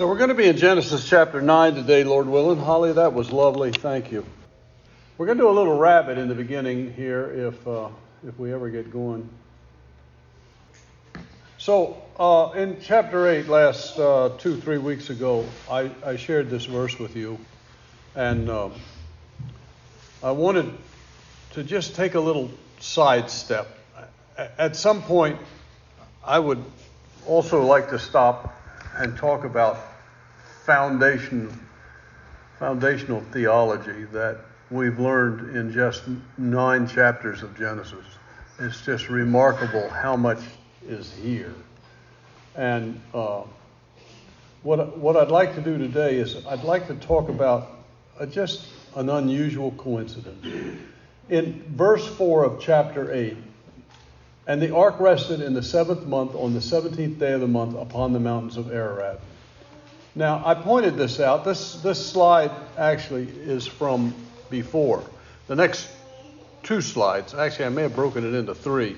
So we're going to be in Genesis chapter 9 today, Lord willing. Holly, that was lovely. Thank you. We're going to do a little rabbit in the beginning here if, uh, if we ever get going. So, uh, in chapter 8, last uh, two, three weeks ago, I, I, shared this verse with you. And um, I wanted to just take a little sidestep. At some point, I would also like to stop and talk about foundation, foundational theology that we've learned in just nine chapters of Genesis. It's just remarkable how much is here. And uh, what, what I'd like to do today is I'd like to talk about a, just an unusual coincidence. In verse 4 of chapter 8, and the ark rested in the seventh month on the seventeenth day of the month upon the mountains of Ararat. Now, I pointed this out. This, this slide actually is from before. The next two slides, actually, I may have broken it into three,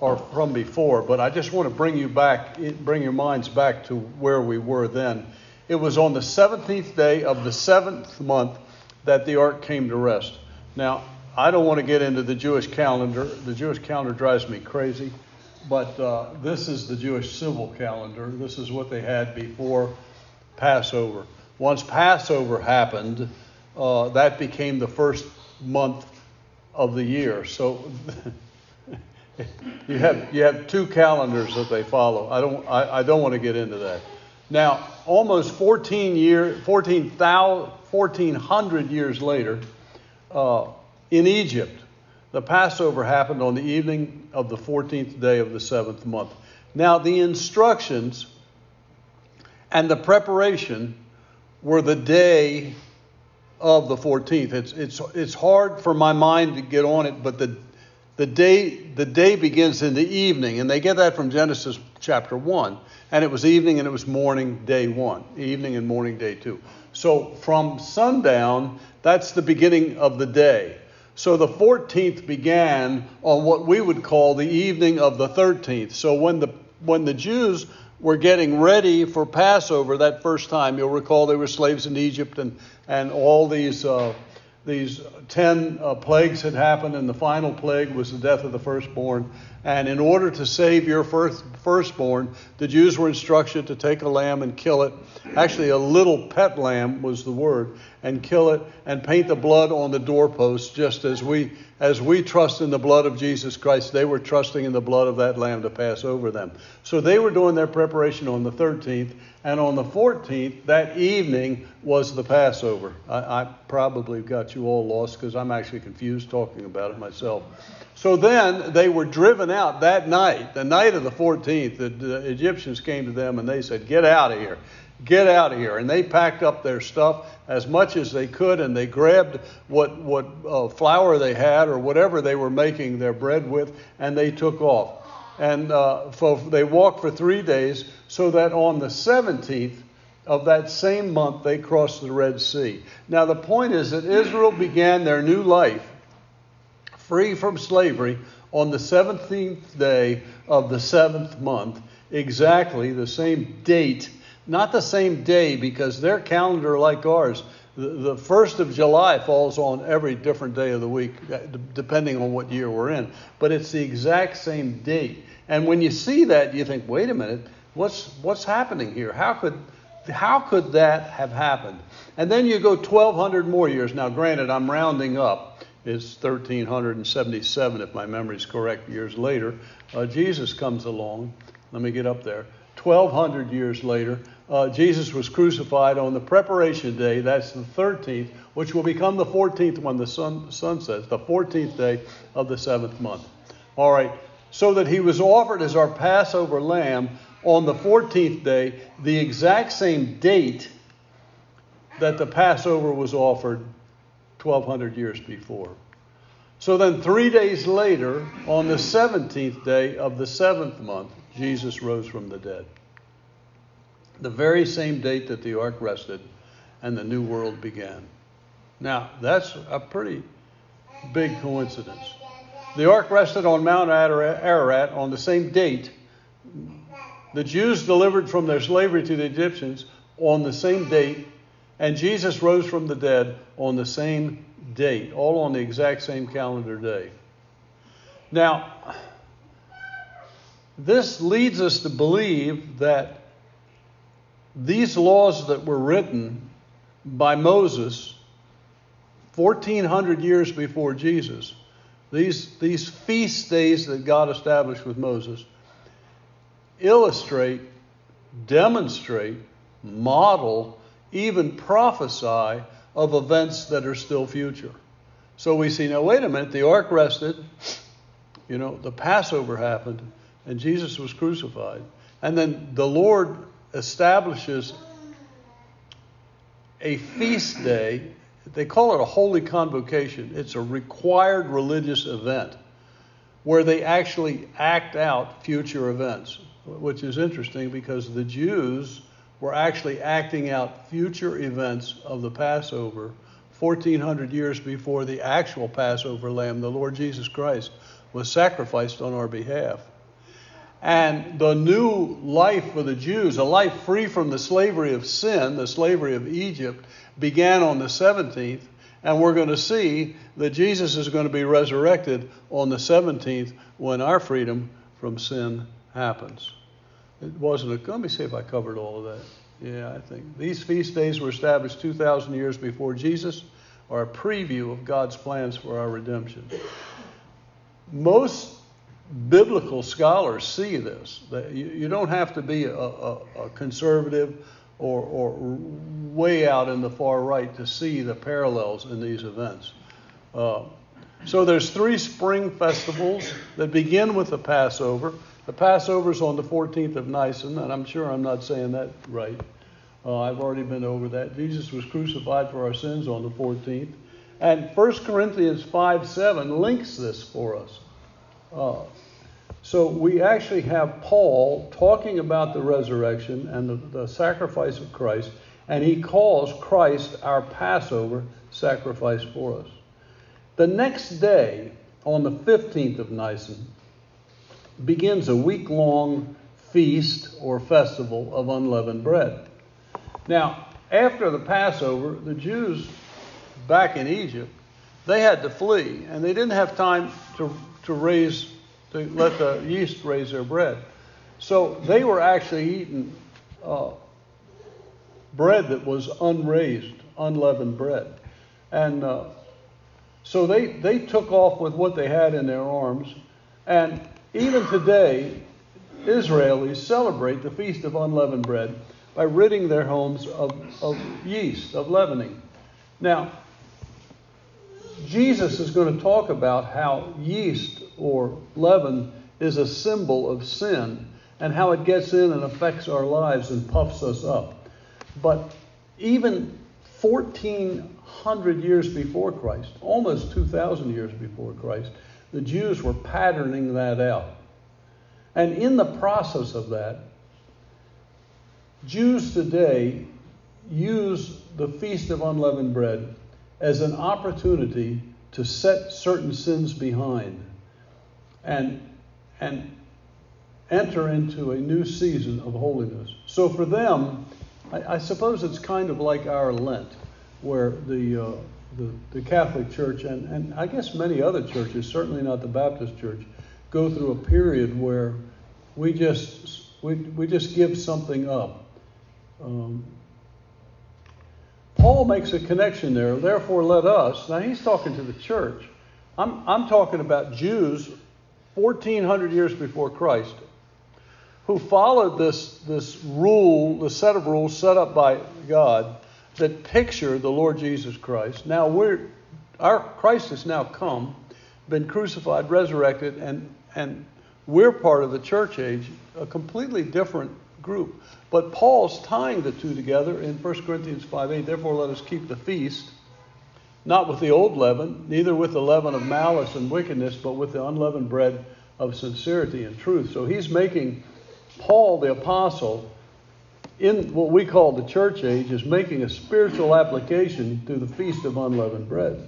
are from before, but I just want to bring you back, bring your minds back to where we were then. It was on the 17th day of the seventh month that the ark came to rest. Now, I don't want to get into the Jewish calendar. The Jewish calendar drives me crazy, but uh, this is the Jewish civil calendar. This is what they had before Passover. Once Passover happened, uh, that became the first month of the year. So you have you have two calendars that they follow. I don't I, I don't want to get into that. Now, almost 14 year 14, 1400 years later, uh, in Egypt, the Passover happened on the evening of the 14th day of the seventh month. Now, the instructions and the preparation were the day of the 14th. It's, it's, it's hard for my mind to get on it, but the, the, day, the day begins in the evening, and they get that from Genesis chapter 1. And it was evening and it was morning, day 1, evening and morning, day 2. So from sundown, that's the beginning of the day. So the 14th began on what we would call the evening of the 13th. So when the when the Jews were getting ready for Passover that first time. You'll recall they were slaves in Egypt, and, and all these, uh, these 10 uh, plagues had happened, and the final plague was the death of the firstborn. And in order to save your first, firstborn, the Jews were instructed to take a lamb and kill it. Actually, a little pet lamb was the word, and kill it and paint the blood on the doorpost, just as we as we trust in the blood of Jesus Christ, they were trusting in the blood of that lamb to pass over them. So they were doing their preparation on the 13th, and on the 14th, that evening was the Passover. I, I probably got you all lost because I'm actually confused talking about it myself. So then they were driven out that night, the night of the 14th. The, the Egyptians came to them and they said, Get out of here. Get out of here. And they packed up their stuff as much as they could and they grabbed what, what uh, flour they had or whatever they were making their bread with and they took off. And uh, so they walked for three days so that on the 17th of that same month they crossed the Red Sea. Now, the point is that Israel began their new life free from slavery on the 17th day of the seventh month, exactly the same date not the same day because their calendar, like ours, the, first of July falls on every different day of the week, uh, depending on what year we're in. But it's the exact same date. And when you see that, you think, wait a minute, what's what's happening here? How could how could that have happened? And then you go 1,200 more years. Now, granted, I'm rounding up. It's 1,377, if my memory is correct, years later. Uh, Jesus comes along. Let me get up there. 1,200 years later, uh, Jesus was crucified on the preparation day, that's the 13th, which will become the 14th when the sun, sun sets, the 14th day of the seventh month. All right, so that he was offered as our Passover lamb on the 14th day, the exact same date that the Passover was offered 1200 years before. So then, three days later, on the 17th day of the seventh month, Jesus rose from the dead the very same date that the ark rested and the new world began. Now, that's a pretty big coincidence. The ark rested on Mount Ararat on the same date. The Jews delivered from their slavery to the Egyptians on the same date, and Jesus rose from the dead on the same date, all on the exact same calendar day. Now, this leads us to believe that these laws that were written by Moses 1400 years before Jesus, these, these feast days that God established with Moses, illustrate, demonstrate, model, even prophesy of events that are still future. So we see now, wait a minute, the ark rested, you know, the Passover happened, and Jesus was crucified. And then the Lord establishes a feast day. They call it a holy convocation. It's a required religious event where they actually act out future events, which is interesting because the Jews were actually acting out future events of the Passover 1400 years before the actual Passover lamb, the Lord Jesus Christ, was sacrificed on our behalf. And the new life for the Jews, a life free from the slavery of sin, the slavery of Egypt, began on the 17th. And we're going to see that Jesus is going to be resurrected on the 17th when our freedom from sin happens. It wasn't a, let me see if I covered all of that. Yeah, I think. These feast days were established 2,000 years before Jesus, are a preview of God's plans for our redemption. Most biblical scholars see this. You don't have to be a, a, a conservative or, or, way out in the far right to see the parallels in these events. Uh, so there's three spring festivals that begin with the Passover. The Passover is on the 14th of Nisan, and I'm sure I'm not saying that right. Uh, I've already been over that. Jesus was crucified for our sins on the 14th. And 1 Corinthians 5 7 links this for us. Uh, so we actually have Paul talking about the resurrection and the, the sacrifice of Christ, and he calls Christ our Passover sacrifice for us. The next day, on the 15th of Nisan, begins a week long feast or festival of unleavened bread. Now, after the Passover, the Jews back in Egypt, they had to flee, and they didn't have time to, to raise to let the yeast raise their bread. So they were actually eating uh, bread that was unraised, unleavened bread. And uh, so they, they took off with what they had in their arms. And even today, Israelis celebrate the Feast of Unleavened Bread by ridding their homes of, of yeast, of leavening. Now, Jesus is going to talk about how yeast or leaven is a symbol of sin and how it gets in and affects our lives and puffs us up. But even 1400 years before Christ, almost 2000 years before Christ, the Jews were patterning that out. And in the process of that, Jews today use the Feast of Unleavened Bread as an opportunity to set certain sins behind and, and enter into a new season of holiness. So for them, I, I suppose it's kind of like our Lent, where the, uh, the, the, Catholic Church and, and I guess many other churches, certainly not the Baptist Church, go through a period where we just, we, we just give something up. Um, Paul makes a connection there. Therefore, let us. Now, he's talking to the church. I'm, I'm talking about Jews 1,400 years before Christ who followed this, this rule, the set of rules set up by God that picture the Lord Jesus Christ. Now, we're, our Christ has now come, been crucified, resurrected, and, and we're part of the church age, a completely different group. But Paul's tying the two together in 1 Corinthians 5 8. Therefore, let us keep the feast, not with the old leaven, neither with the leaven of malice and wickedness, but with the unleavened bread of sincerity and truth. So he's making Paul the apostle in what we call the church age is making a spiritual application to the feast of unleavened bread.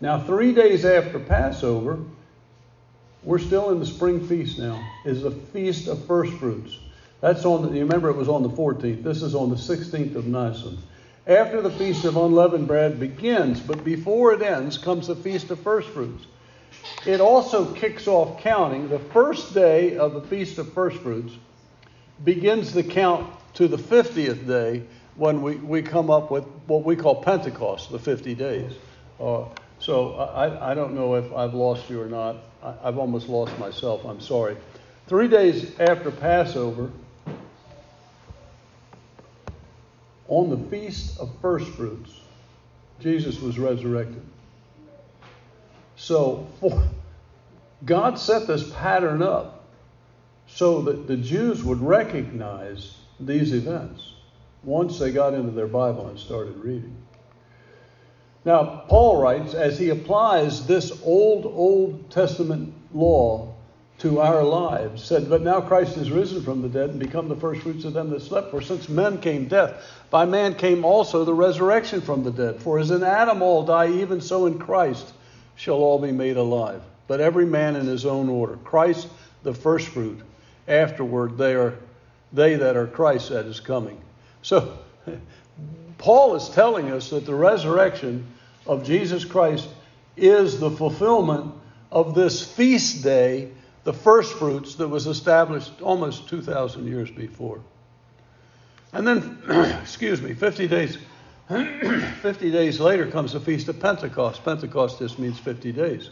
Now, three days after Passover, we're still in the spring feast now, is the feast of first fruits. That's on the, you remember it was on the 14th. This is on the 16th of Nisan. After the Feast of Unleavened Bread begins, but before it ends, comes the Feast of First Fruits. It also kicks off counting. The first day of the Feast of First Fruits begins the count to the 50th day when we, we come up with what we call Pentecost, the 50 days. Uh, so I, I don't know if I've lost you or not. I, I've almost lost myself. I'm sorry. Three days after Passover, on the feast of first fruits, Jesus was resurrected. So God set this pattern up so that the Jews would recognize these events once they got into their Bible and started reading. Now, Paul writes, as he applies this old, Old Testament law to our lives, said, But now Christ is risen from the dead and become the first fruits of them that slept. For since men came death, by man came also the resurrection from the dead. For as in Adam all die, even so in Christ shall all be made alive. But every man in his own order. Christ the first fruit. Afterward, they are they that are Christ that is coming. So Paul is telling us that the resurrection of Jesus Christ is the fulfillment of this feast day the first fruits that was established almost 2,000 years before. And then, excuse me, 50 days, 50 days later comes the Feast of Pentecost. Pentecost just means 50 days.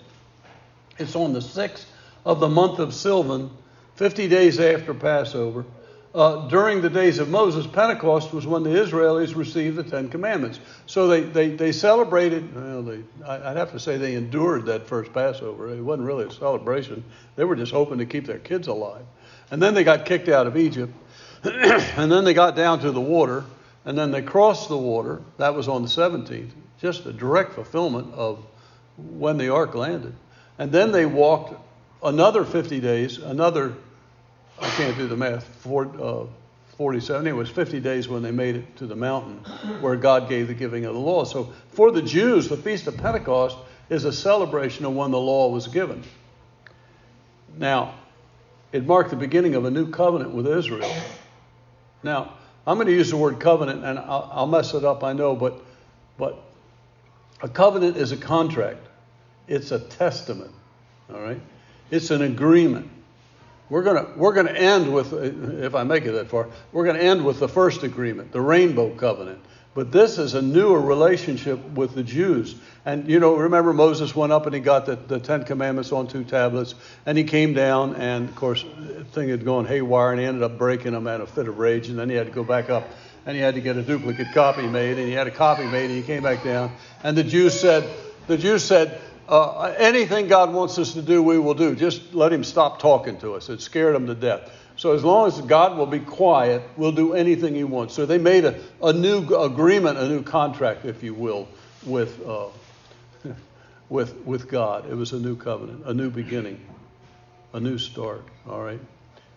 It's on the 6th of the month of Sivan, 50 days after Passover uh, during the days of Moses, Pentecost was when the Israelis received the Ten Commandments. So they, they, they celebrated, well, they, I'd have to say they endured that first Passover. It wasn't really a celebration. They were just hoping to keep their kids alive. And then they got kicked out of Egypt. and then they got down to the water. And then they crossed the water. That was on the 17th. Just a direct fulfillment of when the ark landed. And then they walked another 50 days, another I can't do the math, uh, 47, it was 50 days when they made it to the mountain where God gave the giving of the law. So for the Jews, the Feast of Pentecost is a celebration of when the law was given. Now, it marked the beginning of a new covenant with Israel. Now, I'm going to use the word covenant, and I'll, I'll mess it up, I know, but, but a covenant is a contract. It's a testament, all right? It's an agreement. We're going we're gonna end with, if I make it that far, we're going to end with the first agreement, the rainbow covenant. But this is a newer relationship with the Jews. And, you know, remember Moses went up and he got the, the Ten Commandments on two tablets, and he came down, and of course, the thing had gone haywire, and he ended up breaking them at a fit of rage, and then he had to go back up, and he had to get a duplicate copy made, and he had a copy made, and he came back down. And the Jews said, the Jews said, uh, anything God wants us to do, we will do. Just let Him stop talking to us. It scared them to death. So as long as God will be quiet, we'll do anything He wants. So they made a, a new agreement, a new contract, if you will, with, uh, with, with God. It was a new covenant, a new beginning, a new start. All right.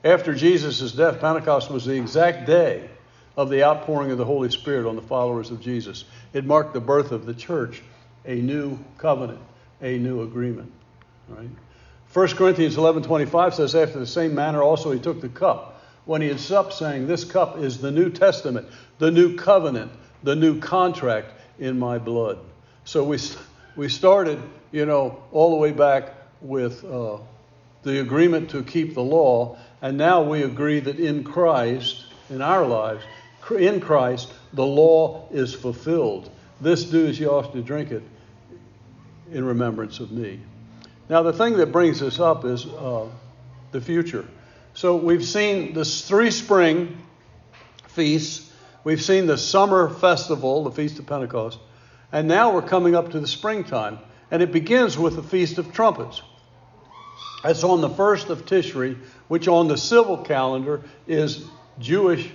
After Jesus' death, Pentecost was the exact day of the outpouring of the Holy Spirit on the followers of Jesus. It marked the birth of the church, a new covenant a new agreement. Right? 1 Corinthians 11:25 says, "After the same manner also he took the cup when he had supped, saying, This cup is the New Testament, the new covenant, the new contract in my blood." So we we started, you know, all the way back with uh, the agreement to keep the law, and now we agree that in Christ, in our lives, in Christ, the law is fulfilled. This do as you ought to drink it in remembrance of me. Now, the thing that brings us up is uh, the future. So, we've seen the three spring feasts, we've seen the summer festival, the Feast of Pentecost, and now we're coming up to the springtime. And it begins with the Feast of Trumpets. It's on the first of Tishri, which on the civil calendar is Jewish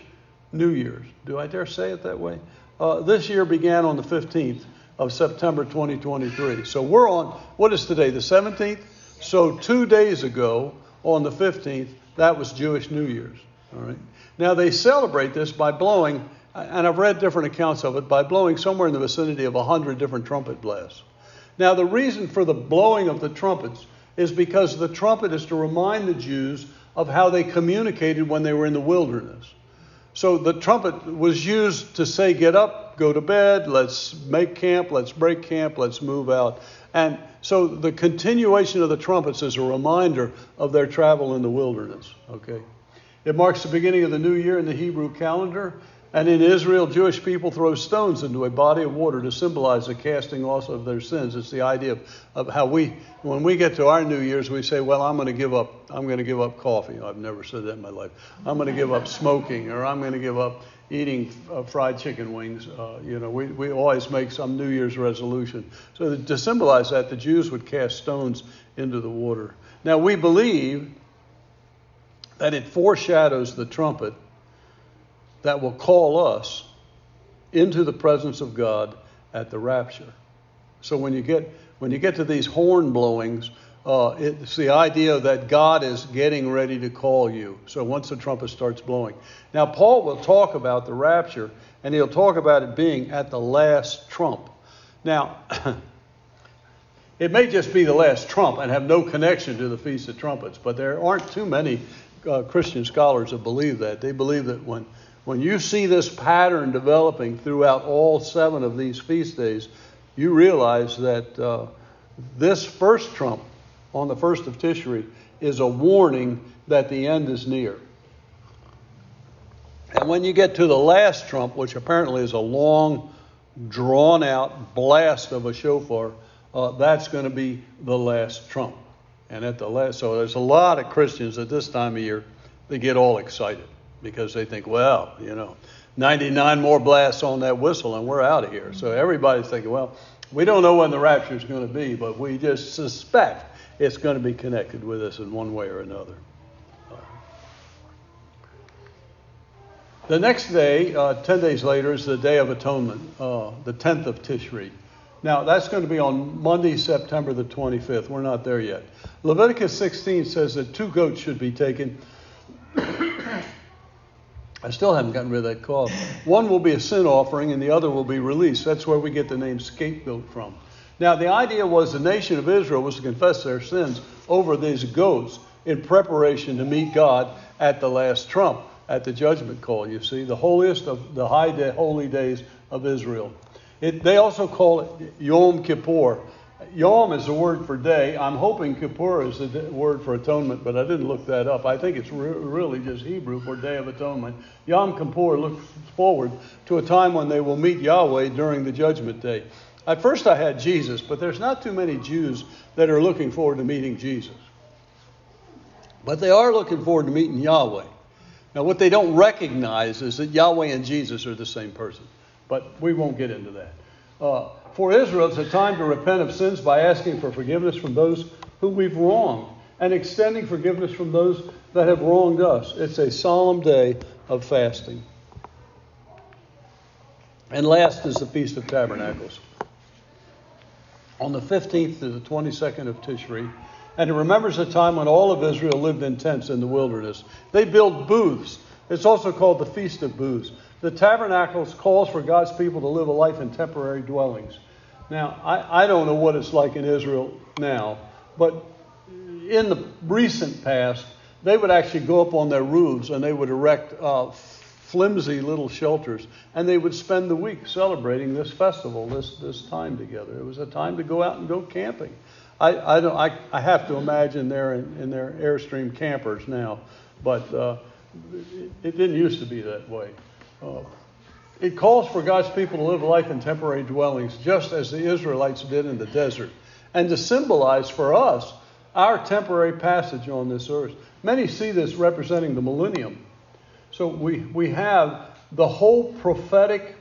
New Year's. Do I dare say it that way? Uh, this year began on the 15th of September 2023. So we're on, what is today, the 17th? So two days ago, on the 15th, that was Jewish New Year's. All right. Now they celebrate this by blowing, and I've read different accounts of it, by blowing somewhere in the vicinity of 100 different trumpet blasts. Now the reason for the blowing of the trumpets is because the trumpet is to remind the Jews of how they communicated when they were in the wilderness. So the trumpet was used to say, Get up, go to bed, let's make camp, let's break camp, let's move out. And so the continuation of the trumpets is a reminder of their travel in the wilderness. Okay? It marks the beginning of the new year in the Hebrew calendar. And in Israel, Jewish people throw stones into a body of water to symbolize the casting off of their sins. It's the idea of, of how we, when we get to our New Year's, we say, well, I'm going to give up, I'm going to give up coffee. I've never said that in my life. I'm going to give up smoking, or I'm going to give up eating uh, fried chicken wings. Uh, you know, we, we always make some New Year's resolution. So to symbolize that, the Jews would cast stones into the water. Now, we believe that it foreshadows the trumpet that will call us into the presence of God at the rapture. So when you get when you get to these horn blowings, uh, it's the idea that God is getting ready to call you. So once the trumpet starts blowing, now Paul will talk about the rapture, and he'll talk about it being at the last trump. Now. It may just be the last trump and have no connection to the Feast of Trumpets, but there aren't too many uh, Christian scholars that believe that. They believe that when when you see this pattern developing throughout all seven of these feast days, you realize that uh, this first trump on the first of Tishri is a warning that the end is near. And when you get to the last trump, which apparently is a long, drawn out blast of a shofar, uh, that's going to be the last trump. And at the last, so there's a lot of Christians at this time of year that get all excited because they think, well, you know, 99 more blasts on that whistle and we're out of here. So everybody's thinking, well, we don't know when the rapture is going to be, but we just suspect it's going to be connected with us in one way or another. The next day, uh, 10 days later, is the Day of Atonement, uh, the 10th of Tishri. Now, that's going to be on Monday, September the 25th. We're not there yet. Leviticus 16 says that two goats should be taken I still haven't gotten rid of that cough. One will be a sin offering and the other will be released. That's where we get the name scapegoat from. Now, the idea was the nation of Israel was to confess their sins over these goats in preparation to meet God at the last trump, at the judgment call, you see, the holiest of the high day, holy days of Israel. It, they also call it Yom Kippur, Yom is the word for day. I'm hoping Kippur is the word for atonement, but I didn't look that up. I think it's re- really just Hebrew for Day of Atonement. Yom Kippur looks forward to a time when they will meet Yahweh during the Judgment Day. At first, I had Jesus, but there's not too many Jews that are looking forward to meeting Jesus. But they are looking forward to meeting Yahweh. Now, what they don't recognize is that Yahweh and Jesus are the same person. But we won't get into that. Uh, for Israel, it's a time to repent of sins by asking for forgiveness from those whom we've wronged and extending forgiveness from those that have wronged us. It's a solemn day of fasting. And last is the Feast of Tabernacles. On the 15th to the 22nd of Tishri, and it remembers a time when all of Israel lived in tents in the wilderness. They built booths. It's also called the Feast of Booths. The tabernacles calls for God's people to live a life in temporary dwellings. Now, I, I don't know what it's like in Israel now, but in the recent past, they would actually go up on their roofs and they would erect uh, flimsy little shelters, and they would spend the week celebrating this festival, this this time together. It was a time to go out and go camping. I I don't I, I have to imagine they're in, in their airstream campers now, but uh, it, it didn't used to be that way. Uh, it calls for God's people to live life in temporary dwellings, just as the Israelites did in the desert, and to symbolize for us our temporary passage on this earth. Many see this representing the millennium. So we, we have the whole prophetic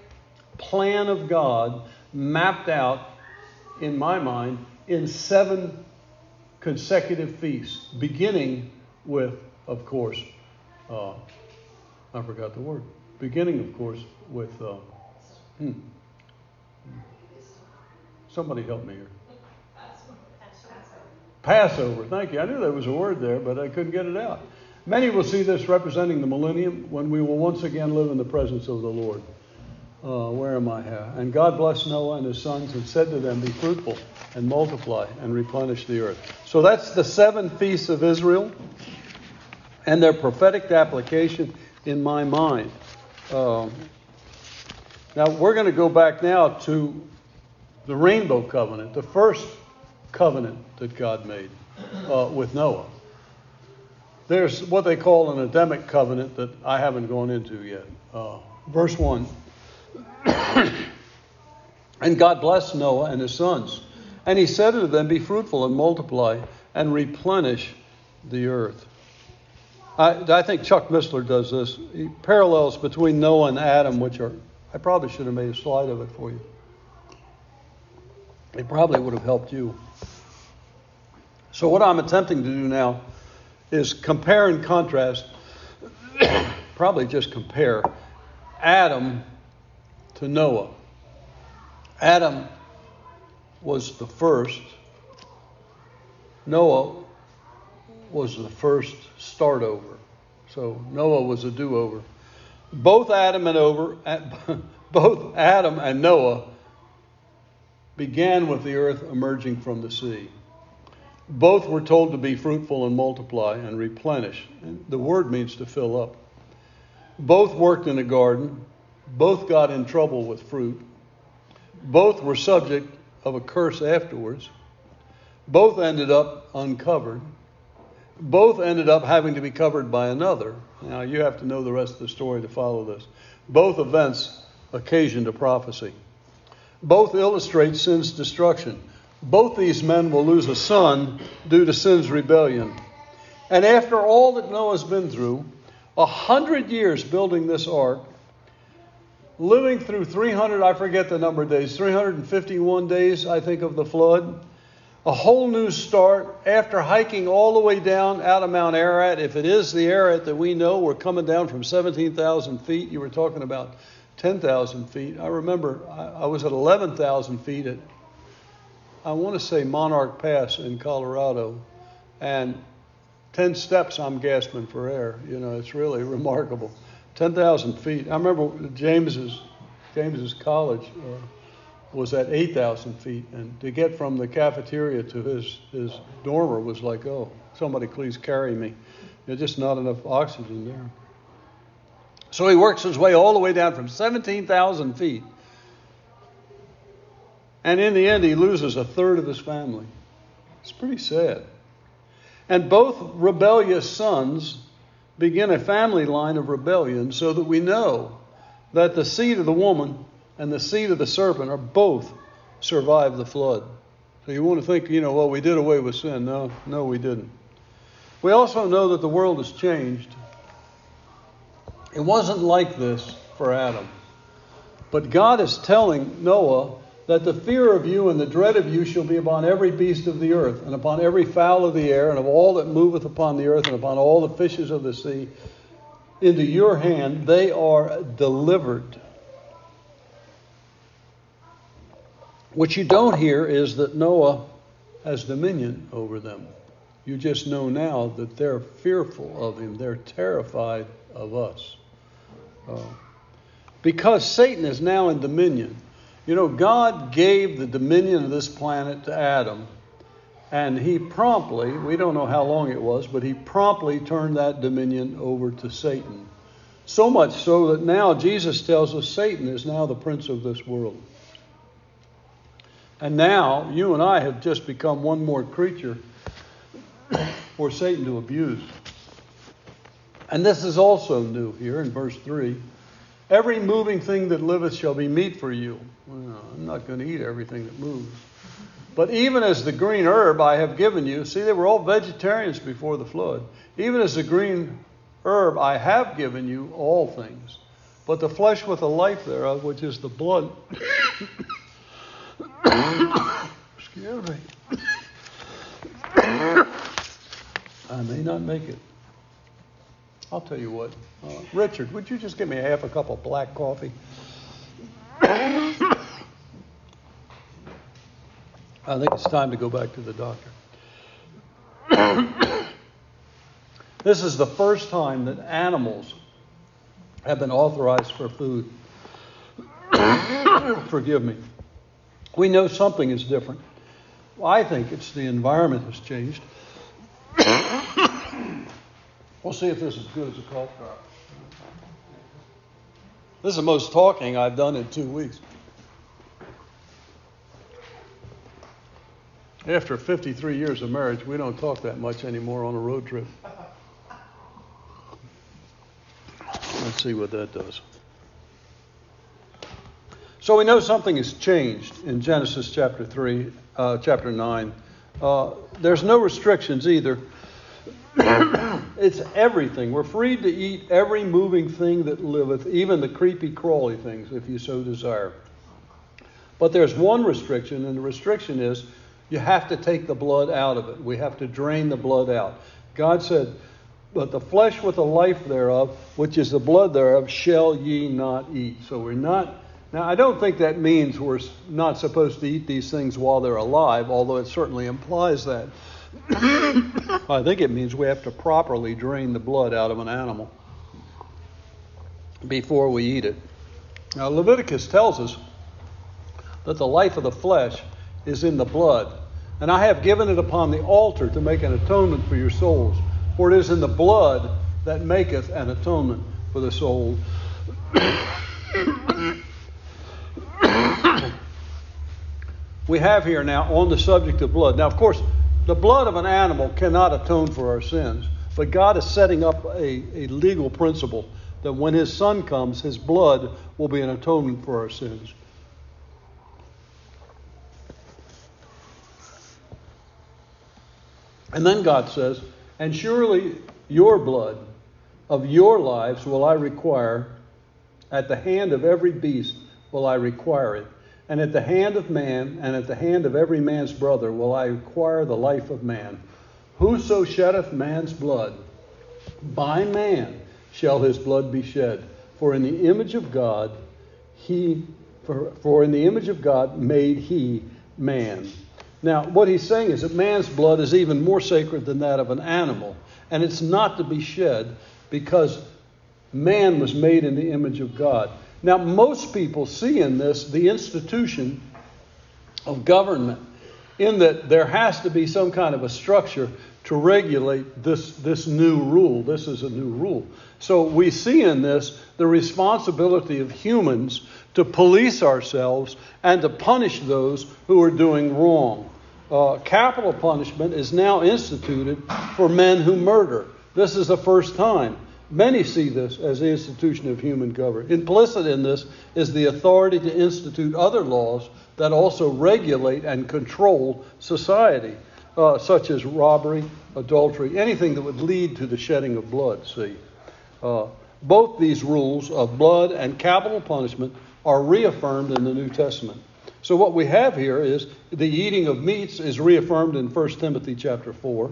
plan of God mapped out, in my mind, in seven consecutive feasts, beginning with, of course, uh, I forgot the word beginning, of course, with. Uh, hmm. Somebody help me here. Passover. Thank you. I knew there was a word there, but I couldn't get it out. Many will see this representing the millennium when we will once again live in the presence of the Lord. Uh, where am I? Here? And God blessed Noah and his sons and said to them, Be fruitful and multiply and replenish the earth. So that's the seven feasts of Israel. and their prophetic application in my mind. Um, now, we're going to go back now to the rainbow covenant, the first covenant that God made uh, with Noah. There's what they call an Adamic covenant that I haven't gone into yet. Uh, verse 1 And God blessed Noah and his sons. And he said unto them, Be fruitful and multiply and replenish the earth. I, I think Chuck Missler does this. He parallels between Noah and Adam, which are, I probably should have made a slide of it for you. It probably would have helped you. So, what I'm attempting to do now is compare and contrast, probably just compare Adam to Noah. Adam was the first, Noah was the first start over. So Noah was a do over. Both Adam and over, both Adam and Noah began with the earth emerging from the sea. Both were told to be fruitful and multiply and replenish. And the word means to fill up. Both worked in a garden. Both got in trouble with fruit. Both were subject of a curse afterwards. Both ended up uncovered. Both ended up having to be covered by another. Now, you have to know the rest of the story to follow this. Both events occasioned a prophecy. Both illustrate sin's destruction. Both these men will lose a son due to sin's rebellion. And after all that Noah's been through, a hundred years building this ark, living through 300, I forget the number of days, 351 days, I think, of the flood, a whole new start after hiking all the way down out of Mount Ararat. If it is the Ararat that we know, we're coming down from 17,000 feet. You were talking about 10,000 feet. I remember I, was at 11,000 feet at I want to say Monarch Pass in Colorado, and 10 steps I'm gasping for air. You know, it's really remarkable. 10,000 feet. I remember James's, James's college uh, was at 8,000 feet, and to get from the cafeteria to his, his dormer was like, oh, somebody please carry me. There's just not enough oxygen there. So he works his way all the way down from 17,000 feet and in the end, he loses a third of his family. It's pretty sad. And both rebellious sons begin a family line of rebellion so that we know that the seed of the woman and the seed of the serpent are both survived the flood. So you want to think, you know, well, we did away with sin. No, no, we didn't. We also know that the world has changed. It wasn't like this for Adam. But God is telling Noah that the fear of you and the dread of you shall be upon every beast of the earth, and upon every fowl of the air, and of all that moveth upon the earth, and upon all the fishes of the sea. Into your hand they are delivered. What you don't hear is that Noah has dominion over them. You just know now that they're fearful of him, they're terrified of us. Uh, because Satan is now in dominion. You know, God gave the dominion of this planet to Adam, and he promptly, we don't know how long it was, but he promptly turned that dominion over to Satan. So much so that now Jesus tells us Satan is now the prince of this world. And now you and I have just become one more creature for Satan to abuse. And this is also new here in verse 3. Every moving thing that liveth shall be meat for you. Well, I'm not going to eat everything that moves. But even as the green herb I have given you, see, they were all vegetarians before the flood. Even as the green herb I have given you all things. But the flesh with the life thereof, which is the blood. Excuse me. I may not make it. I'll tell you what. Uh, Richard, would you just give me half a cup of black coffee? I think it's time to go back to the doctor. this is the first time that animals have been authorized for food. Forgive me. We know something is different. Well, I think it's the environment has changed. We'll see if this is as good as a golf cart. This is the most talking I've done in two weeks. After 53 years of marriage, we don't talk that much anymore on a road trip. Let's see what that does. So we know something has changed in Genesis chapter 3, uh, chapter 9. Uh, there's no restrictions either. it's everything. We're free to eat every moving thing that liveth, even the creepy, crawly things, if you so desire. But there's one restriction, and the restriction is you have to take the blood out of it. We have to drain the blood out. God said, But the flesh with the life thereof, which is the blood thereof, shall ye not eat. So we're not. Now, I don't think that means we're not supposed to eat these things while they're alive, although it certainly implies that. I think it means we have to properly drain the blood out of an animal before we eat it. Now, Leviticus tells us that the life of the flesh is in the blood. And I have given it upon the altar to make an atonement for your souls. For it is in the blood that maketh an atonement for the soul. we have here now on the subject of blood. Now, of course, the blood of an animal cannot atone for our sins, but God is setting up a, a legal principle that when His Son comes, His blood will be an atonement for our sins. And then God says, And surely your blood of your lives will I require, at the hand of every beast will I require it, and at the hand of man, and at the hand of every man's brother will I require the life of man. Whoso sheddeth man's blood, by man shall his blood be shed. For in the image of God, he, for, for in the image of God made he man. Now, what he's saying is that man's blood is even more sacred than that of an animal, and it's not to be shed because man was made in the image of God. Now, most people see in this the institution of government, in that there has to be some kind of a structure to regulate this, this new rule. This is a new rule. So we see in this the responsibility of humans to police ourselves and to punish those who are doing wrong uh, capital punishment is now instituted for men who murder. This is the first time. Many see this as the institution of human government. Implicit in this is the authority to institute other laws that also regulate and control society, uh, such as robbery, adultery, anything that would lead to the shedding of blood. See, uh, both these rules of blood and capital punishment are reaffirmed in the New Testament. So what we have here is the eating of meats is reaffirmed in 1 Timothy chapter 4.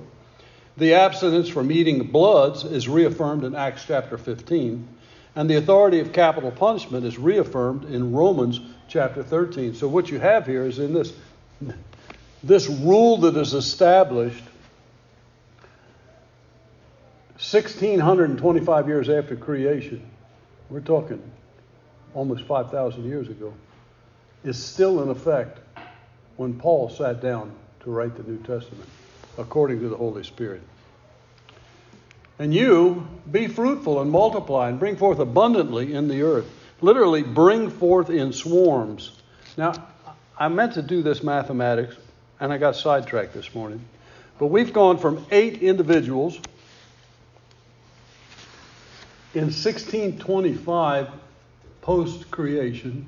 The abstinence from eating bloods is reaffirmed in Acts chapter 15. And the authority of capital punishment is reaffirmed in Romans chapter 13. So what you have here is in this this rule that is established 1625 years after creation. We're talking almost 5,000 years ago is still in effect when Paul sat down to write the New Testament, according to the Holy Spirit. And you be fruitful and multiply and bring forth abundantly in the earth. Literally, bring forth in swarms. Now, I meant to do this mathematics, and I got sidetracked this morning. But we've gone from eight individuals in 1625 post creation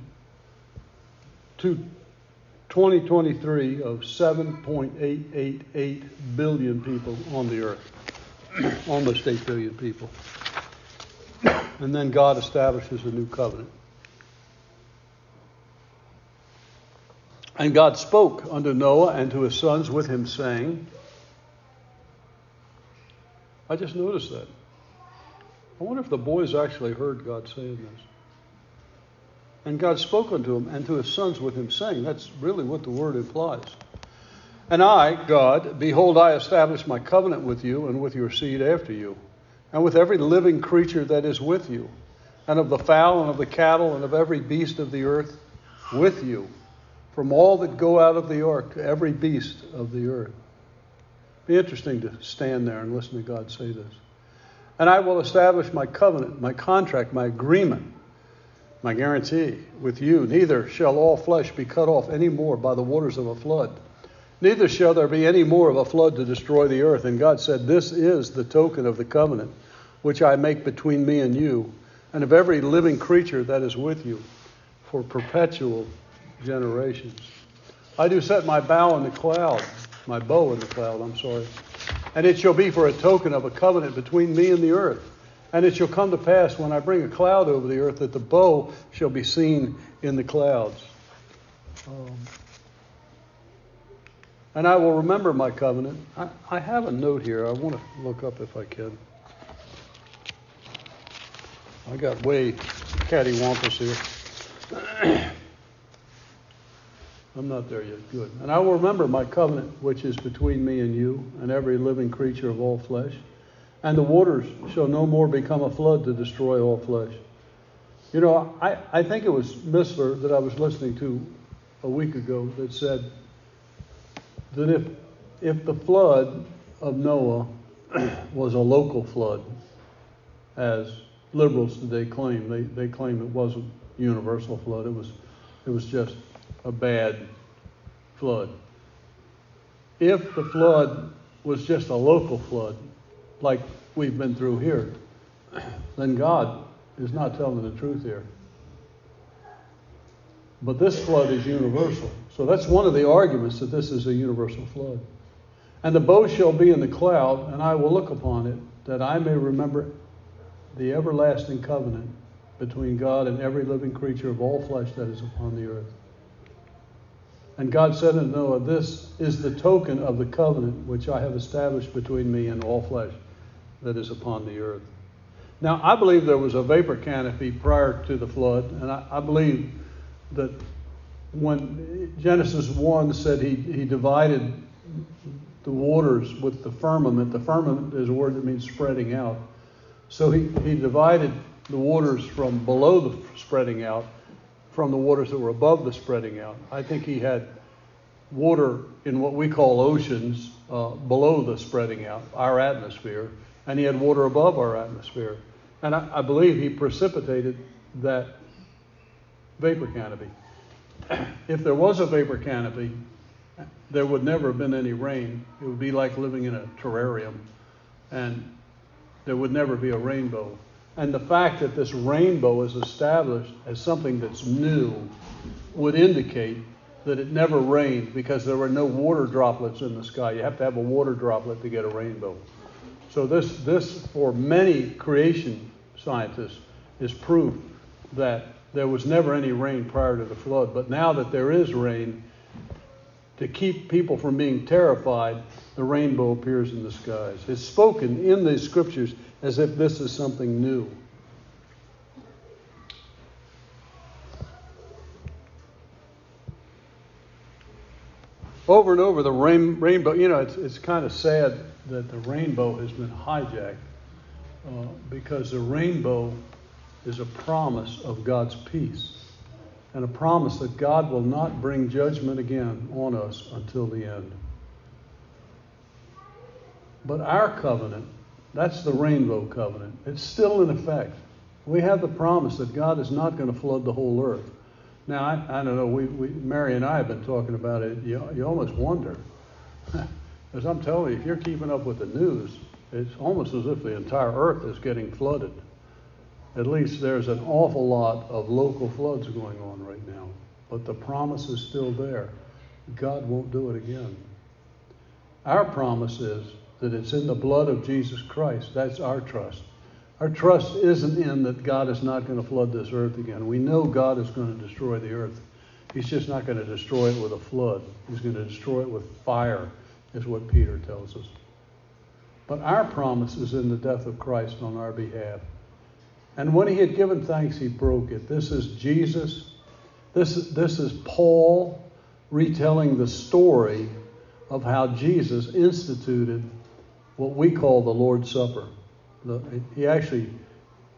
to 2023 of 7.888 billion people on the earth. Almost 8 billion people. And then God establishes a new covenant. And God spoke unto Noah and to his sons with him, saying, I just noticed that. I wonder if the boys actually heard God saying this. And God spoke unto him and to his sons with him, saying, That's really what the word implies. And I, God, behold, I establish my covenant with you and with your seed after you, and with every living creature that is with you, and of the fowl and of the cattle and of every beast of the earth with you, from all that go out of the ark, to every beast of the earth. Be interesting to stand there and listen to God say this. And I will establish my covenant, my contract, my agreement, my guarantee with you. Neither shall all flesh be cut off any more by the waters of a flood. Neither shall there be any more of a flood to destroy the earth. And God said, This is the token of the covenant which I make between me and you, and of every living creature that is with you, for perpetual generations. I do set my bow in the cloud, my bow in the cloud, I'm sorry. And it shall be for a token of a covenant between me and the earth. And it shall come to pass when I bring a cloud over the earth that the bow shall be seen in the clouds. Um, and I will remember my covenant. I, I have a note here. I want to look up if I can. I got way cattywampus here. I'm not there yet. Good. And I will remember my covenant which is between me and you and every living creature of all flesh. And the waters shall no more become a flood to destroy all flesh. You know, I, I think it was Missler that I was listening to a week ago that said that if, if the flood of Noah was a local flood, as liberals today claim, they, they claim it wasn't universal flood, it was, it was just a bad flood. If the flood was just a local flood, like we've been through here, then God is not telling the truth here. But this flood is universal. So that's one of the arguments that this is a universal flood. And the bow shall be in the cloud, and I will look upon it, that I may remember the everlasting covenant between God and every living creature of all flesh that is upon the earth. And God said unto Noah, This is the token of the covenant which I have established between me and all flesh that is upon the earth. Now, I believe there was a vapor canopy prior to the flood, and I, I believe that when Genesis 1 said he, he divided the waters with the firmament, the firmament is a word that means spreading out. So he, he divided the waters from below the spreading out from the waters that were above the spreading out. I think he had water in what we call oceans uh, below the spreading out, our atmosphere, and he had water above our atmosphere. And I, I believe he precipitated that vapor canopy. if there was a vapor canopy, there would never have been any rain. It would be like living in a terrarium, and there would never be a rainbow. And the fact that this rainbow is established as something that's new would indicate that it never rained because there were no water droplets in the sky. You have to have a water droplet to get a rainbow. So this, this for many creation scientists, is proof that there was never any rain prior to the flood. But now that there is rain, to keep people from being terrified, the rainbow appears in the skies. It's spoken in the scriptures as if this is something new. Over and over, the rain, rainbow, you know, it's, it's kind of sad that the rainbow has been hijacked uh, because the rainbow is a promise of God's peace and a promise that God will not bring judgment again on us until the end. But our covenant that's the rainbow covenant. It's still in effect. We have the promise that God is not going to flood the whole earth. Now, I, I don't know, we, we, Mary and I have been talking about it. You, you almost wonder. As I'm telling you, if you're keeping up with the news, it's almost as if the entire earth is getting flooded. At least there's an awful lot of local floods going on right now. But the promise is still there. God won't do it again. Our promise is that it's in the blood of Jesus Christ. That's our trust. Our trust isn't in that God is not going to flood this earth again. We know God is going to destroy the earth. He's just not going to destroy it with a flood. He's going to destroy it with fire, is what Peter tells us. But our promise is in the death of Christ on our behalf. And when he had given thanks, he broke it. This is Jesus. This, this is Paul retelling the story of how Jesus instituted what we call the Lord's Supper. He actually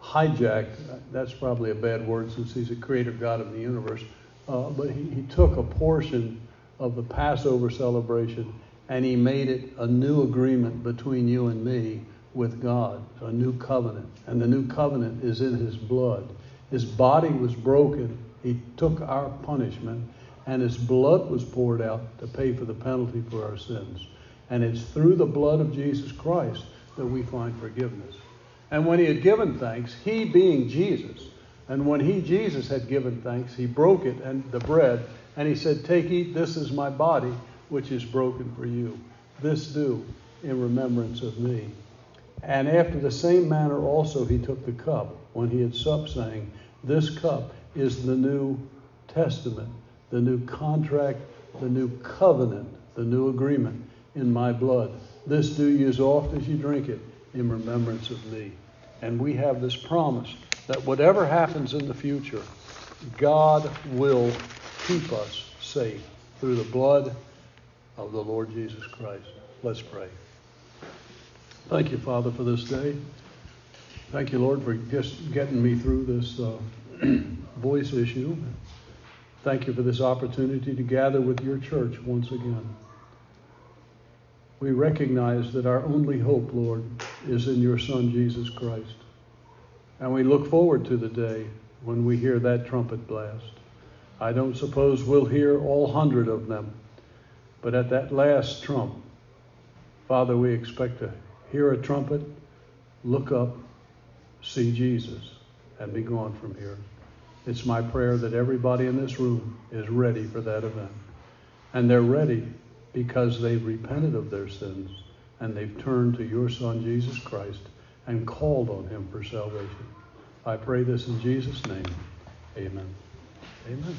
hijacked, that's probably a bad word since he's a creator God of the universe, uh, but he, he took a portion of the Passover celebration and he made it a new agreement between you and me with God, a new covenant. And the new covenant is in his blood. His body was broken. He took our punishment, and his blood was poured out to pay for the penalty for our sins. And it's through the blood of Jesus Christ that we find forgiveness. And when he had given thanks, he being Jesus, and when he, Jesus, had given thanks, he broke it and the bread, and he said, Take, eat, this is my body, which is broken for you. This do in remembrance of me. And after the same manner also he took the cup when he had supped, saying, This cup is the New Testament, the new contract, the new covenant, the new agreement in my blood. This do ye as oft as you drink it in remembrance of me. And we have this promise that whatever happens in the future, God will keep us safe through the blood of the Lord Jesus Christ. Let's pray. Thank you, Father, for this day. Thank you, Lord, for just getting me through this uh, voice issue. Thank you for this opportunity to gather with your church once again. We recognize that our only hope, Lord, is in your Son, Jesus Christ. And we look forward to the day when we hear that trumpet blast. I don't suppose we'll hear all hundred of them, but at that last trump, Father, we expect to hear a trumpet, look up, see Jesus, and be gone from here. It's my prayer that everybody in this room is ready for that event. And they're ready because they've repented of their sins and they've turned to your Son, Jesus Christ, and called on him for salvation. I pray this in Jesus' name. Amen. Amen.